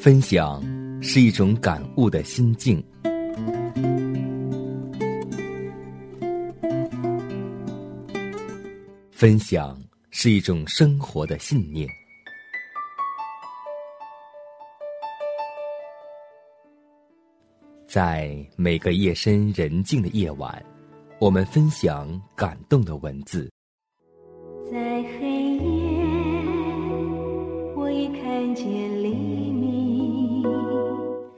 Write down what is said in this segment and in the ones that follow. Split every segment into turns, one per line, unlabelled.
分享是一种感悟的心境，分享是一种生活的信念。在每个夜深人静的夜晚，我们分享感动的文字。
在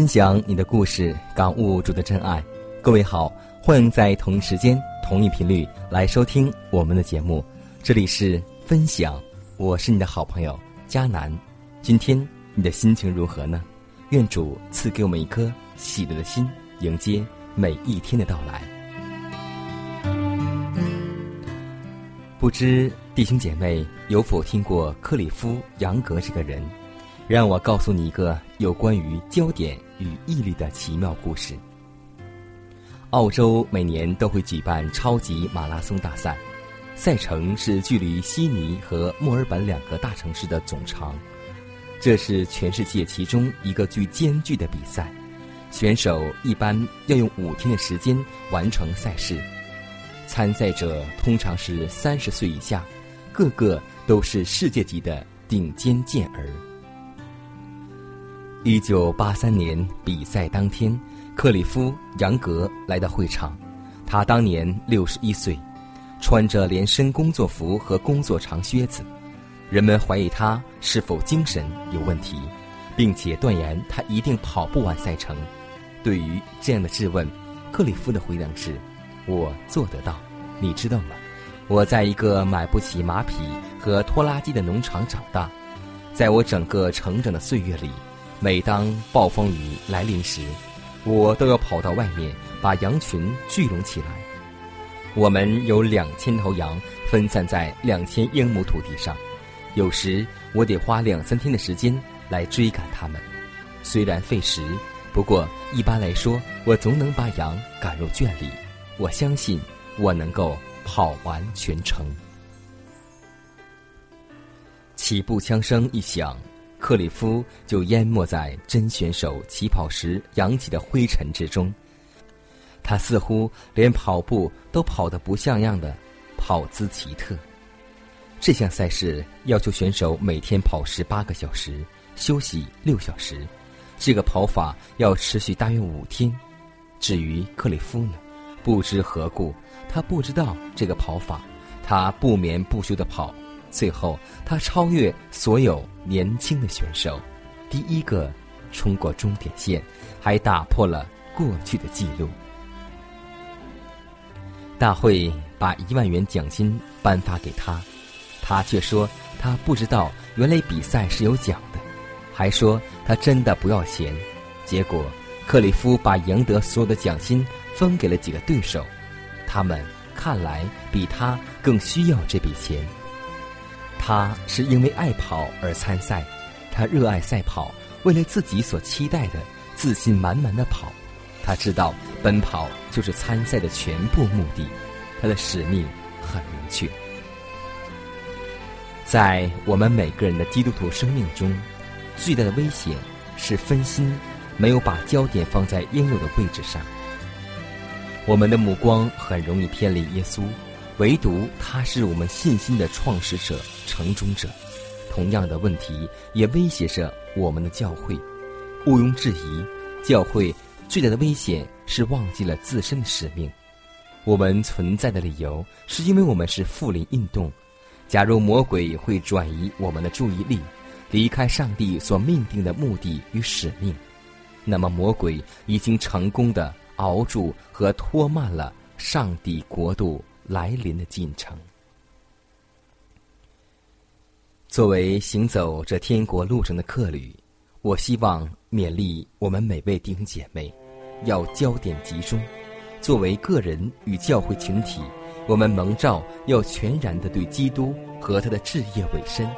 分享你的故事，感悟主的真爱。各位好，欢迎在同一时间、同一频率来收听我们的节目。这里是分享，我是你的好朋友佳南。今天你的心情如何呢？愿主赐给我们一颗喜乐的心，迎接每一天的到来。不知弟兄姐妹有否听过克里夫·杨格这个人？让我告诉你一个有关于焦点与毅力的奇妙故事。澳洲每年都会举办超级马拉松大赛，赛程是距离悉尼和墨尔本两个大城市的总长。这是全世界其中一个最艰巨的比赛，选手一般要用五天的时间完成赛事。参赛者通常是三十岁以下，个个都是世界级的顶尖健儿。一九八三年比赛当天，克里夫·杨格来到会场。他当年六十一岁，穿着连身工作服和工作长靴子。人们怀疑他是否精神有问题，并且断言他一定跑不完赛程。对于这样的质问，克里夫的回答是：“我做得到。你知道吗？我在一个买不起马匹和拖拉机的农场长大，在我整个成长的岁月里。”每当暴风雨来临时，我都要跑到外面把羊群聚拢起来。我们有两千头羊分散在两千英亩土地上，有时我得花两三天的时间来追赶它们。虽然费时，不过一般来说，我总能把羊赶入圈里。我相信我能够跑完全程。起步枪声一响。克里夫就淹没在真选手起跑时扬起的灰尘之中，他似乎连跑步都跑得不像样的跑姿奇特。这项赛事要求选手每天跑十八个小时，休息六小时，这个跑法要持续大约五天。至于克里夫呢，不知何故，他不知道这个跑法，他不眠不休的跑。最后，他超越所有年轻的选手，第一个冲过终点线，还打破了过去的记录。大会把一万元奖金颁发给他，他却说他不知道原来比赛是有奖的，还说他真的不要钱。结果，克里夫把赢得所有的奖金分给了几个对手，他们看来比他更需要这笔钱。他是因为爱跑而参赛，他热爱赛跑，为了自己所期待的，自信满满的跑。他知道奔跑就是参赛的全部目的，他的使命很明确。在我们每个人的基督徒生命中，最大的危险是分心，没有把焦点放在应有的位置上。我们的目光很容易偏离耶稣。唯独他是我们信心的创始者、成终者。同样的问题也威胁着我们的教会。毋庸置疑，教会最大的危险是忘记了自身的使命。我们存在的理由是因为我们是富林运动。假如魔鬼会转移我们的注意力，
离开上帝所命定的目的与使命，那么魔鬼已经成功的熬住和拖慢了上帝国度来临的进程。作为行走这天国路程的客旅，我希望勉励我们每位弟兄姐妹，要焦点集中。作为个人与教会群体，我们蒙召要全然的对基督和他的志业委身，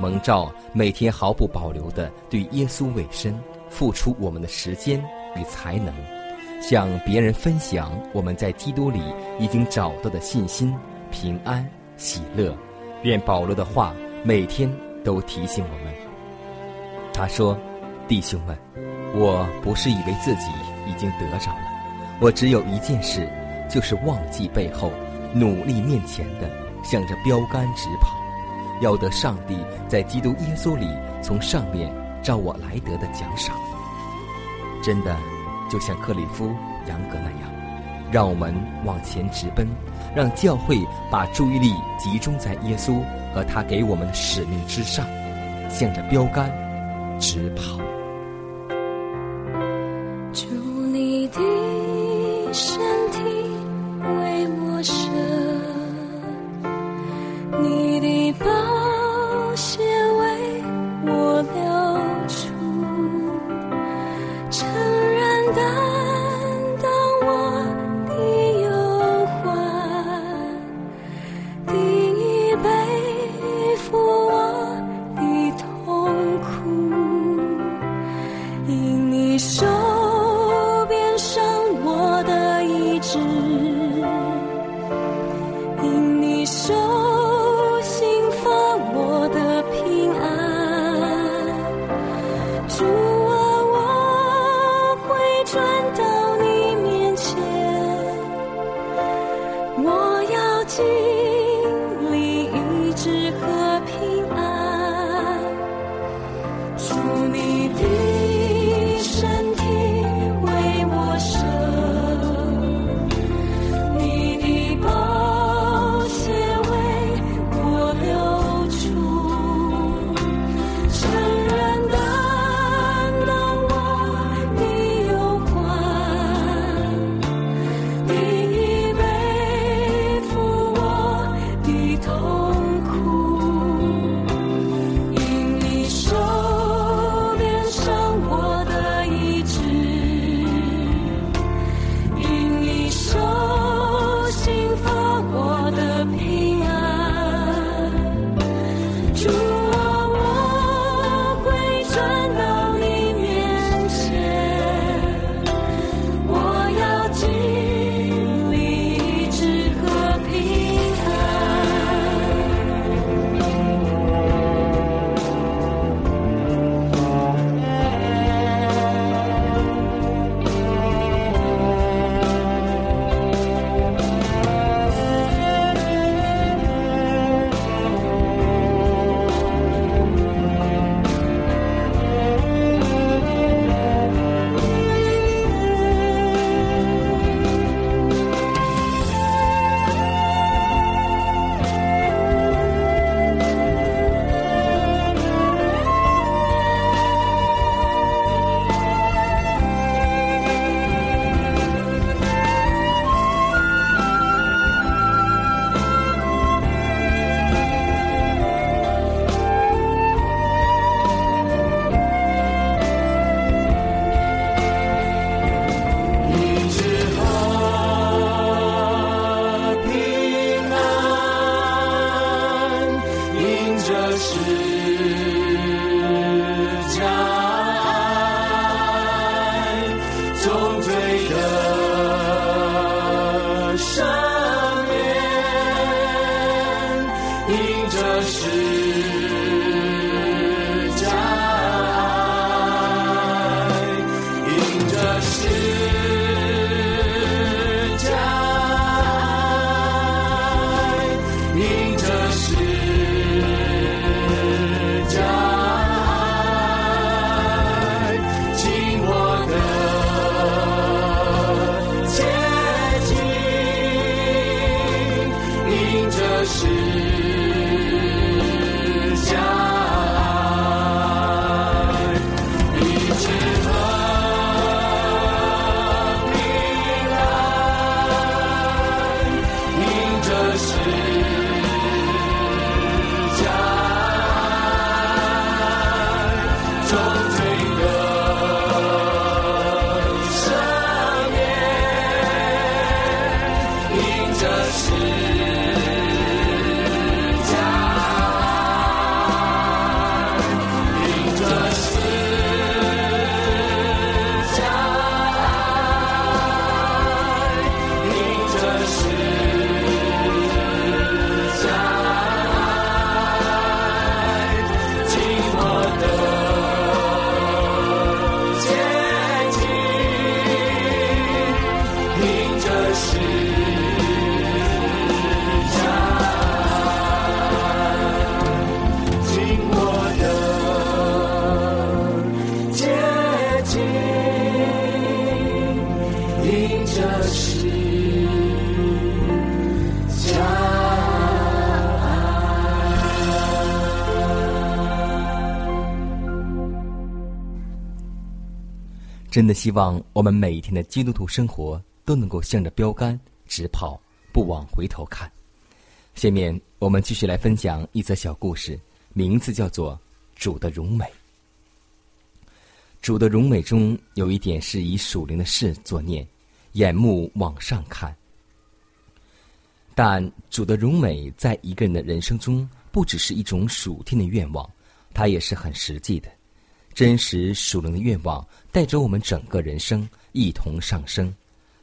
蒙召每天毫不保留的对耶稣委身，付出我们的时间与才能，向别人分享我们在基督里已经找到的信心、平安、喜乐。愿保罗的话。每天都提醒我们。他说：“弟兄们，我不是以为自己已经得着了，我只有一件事，就是忘记背后，努力面前的，向着标杆直跑，要得上帝在基督耶稣里从上面照我来得的奖赏。真的，就像克里夫、杨格那样，让我们往前直奔，让教会把注意力集中在耶稣。”和他给我们的使命之上，向着标杆直跑。
真的希望我们每一天的基督徒生活都能够向着标杆直跑，不往回头看。下面我们继续来分享一则小故事，名字叫做《主的荣美》。主的荣美中有一点是以属灵的事作念，眼目往上看。但主的荣美在一个人的人生中，不只是一种属天的愿望，它也是很实际的。真实属灵的愿望带着我们整个人生一同上升，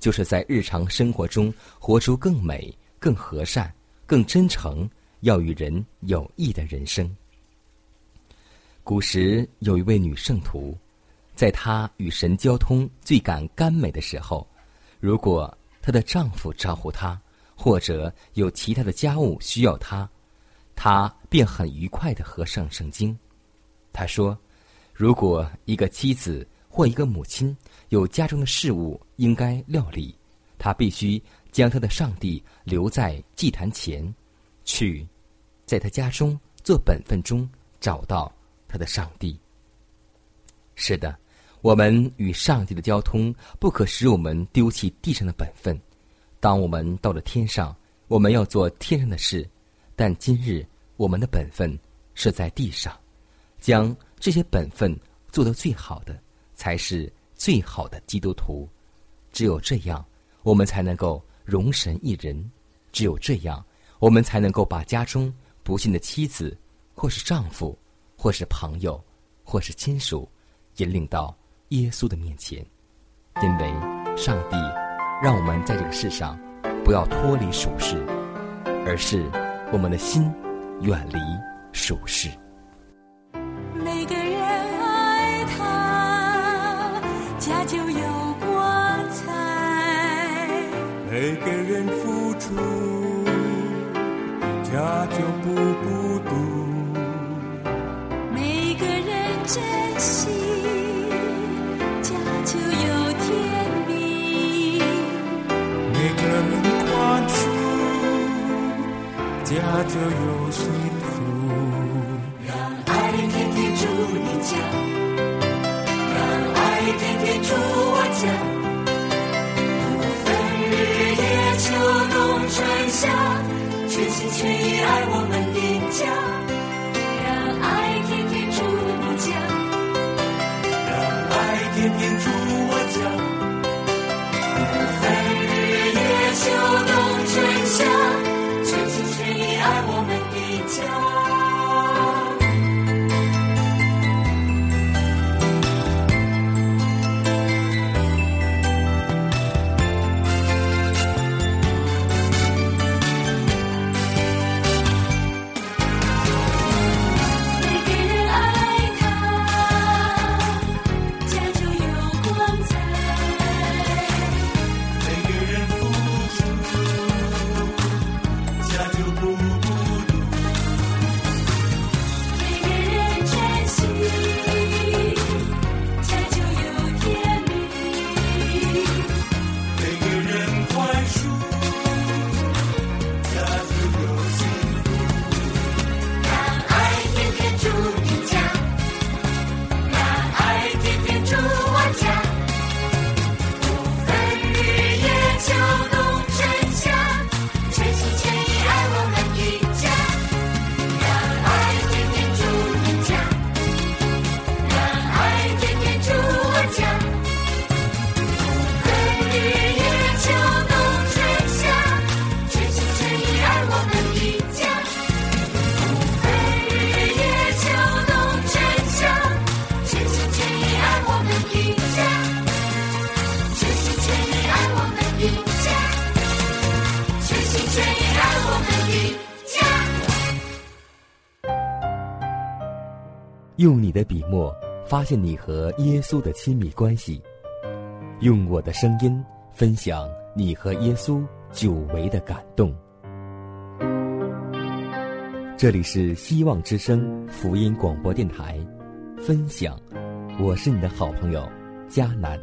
就是在日常生活中活出更美、更和善、更真诚、要与人有益的人生。古时有一位女圣徒，在她与神交通最感甘美的时候，如果她的丈夫招呼她，或者有其他的家务需要她，她便很愉快的合上圣经。她说。如果一个妻子或一个母亲有家中的事务应该料理，他必须将他的上帝留在祭坛前，去，在他家中做本分中找到他的上帝。是的，我们与上帝的交通不可使我们丢弃地上的本分。当我们到了天上，我们要做天上的事，但今日我们的本分是在地上，将。这些本分做得最好的，才是最好的基督徒。只有这样，我们才能够容神一人；只有这样，我们才能够把家中不幸的妻子，或是丈夫，或是朋友，或是亲属，引领到耶稣的面前。因为上帝让我们在这个世上不要脱离属世，而是我们的心远离属世。
家就有光彩每个人付出，家就不孤独；
每个人珍惜，家就有甜蜜；
每个人宽恕，家就有幸福。
不分日夜，秋冬春夏，全心全意爱我吧。
用你的笔墨发现你和耶稣的亲密关系，用我的声音分享你和耶稣久违的感动。这里是希望之声福音广播电台，分享，我是你的好朋友佳南。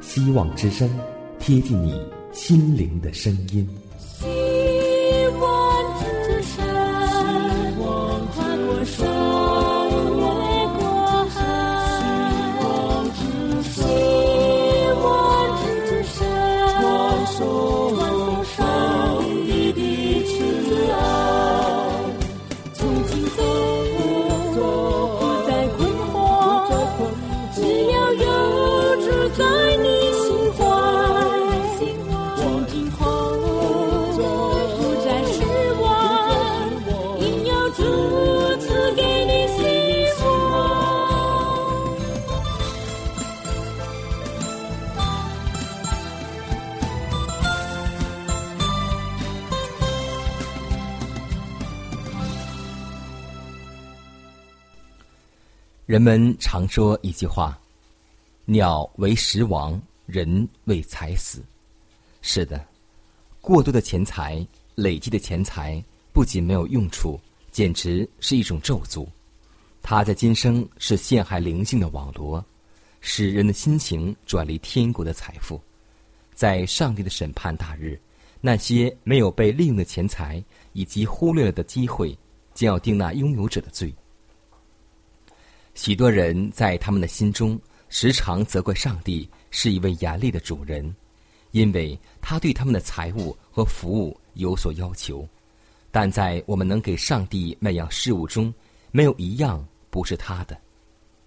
希望之声，贴近你心灵的声音。人们常说一句话：“鸟为食亡，人为财死。”是的，过多的钱财、累积的钱财，不仅没有用处，简直是一种咒诅。它在今生是陷害灵性的网罗，使人的心情转离天国的财富。在上帝的审判大日，那些没有被利用的钱财以及忽略了的机会，将要定那拥有者的罪。许多人在他们的心中时常责怪上帝是一位严厉的主人，因为他对他们的财物和服务有所要求。但在我们能给上帝卖样事物中，没有一样不是他的。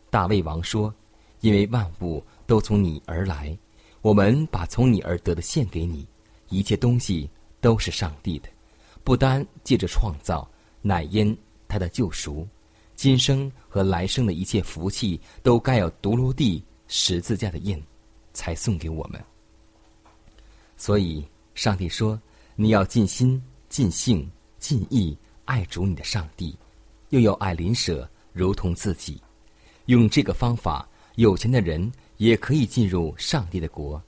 大卫王说：“因为万物都从你而来，我们把从你而得的献给你。一切东西都是上帝的，不单借着创造，乃因他的救赎。”今生和来生的一切福气，都该有独落地十字架的印，才送给我们。所以，上帝说：“你要尽心、尽性、尽意爱主你的上帝，又要爱邻舍如同自己。用这个方法，有钱的人也可以进入上帝的国。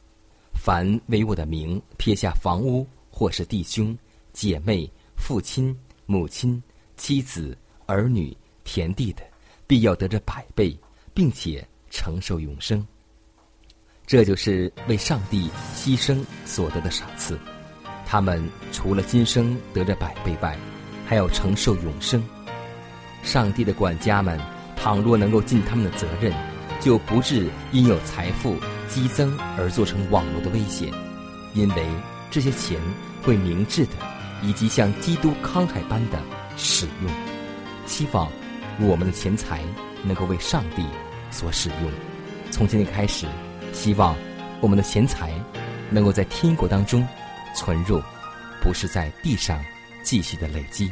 凡为我的名撇下房屋，或是弟兄、姐妹、父亲、母亲、妻子、儿女。”田地的，必要得着百倍，并且承受永生。这就是为上帝牺牲所得的赏赐。他们除了今生得着百倍外，还要承受永生。上帝的管家们，倘若能够尽他们的责任，就不致因有财富激增而做成网络的危险，因为这些钱会明智的，以及像基督慷慨般的使用。希望。我们的钱财能够为上帝所使用。从今天开始，希望我们的钱财能够在天国当中存入，不是在地上继续的累积。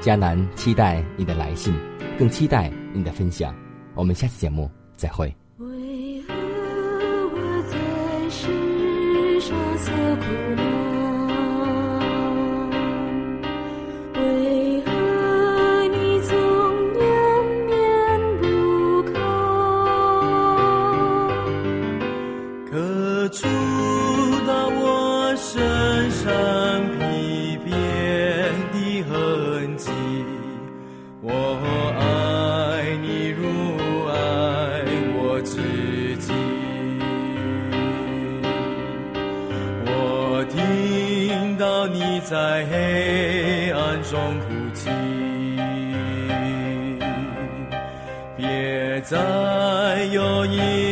迦南期待你的来信，更期待你的分享。我们下次节目再会。
为何我在世上受苦
在黑暗中哭泣。别再犹豫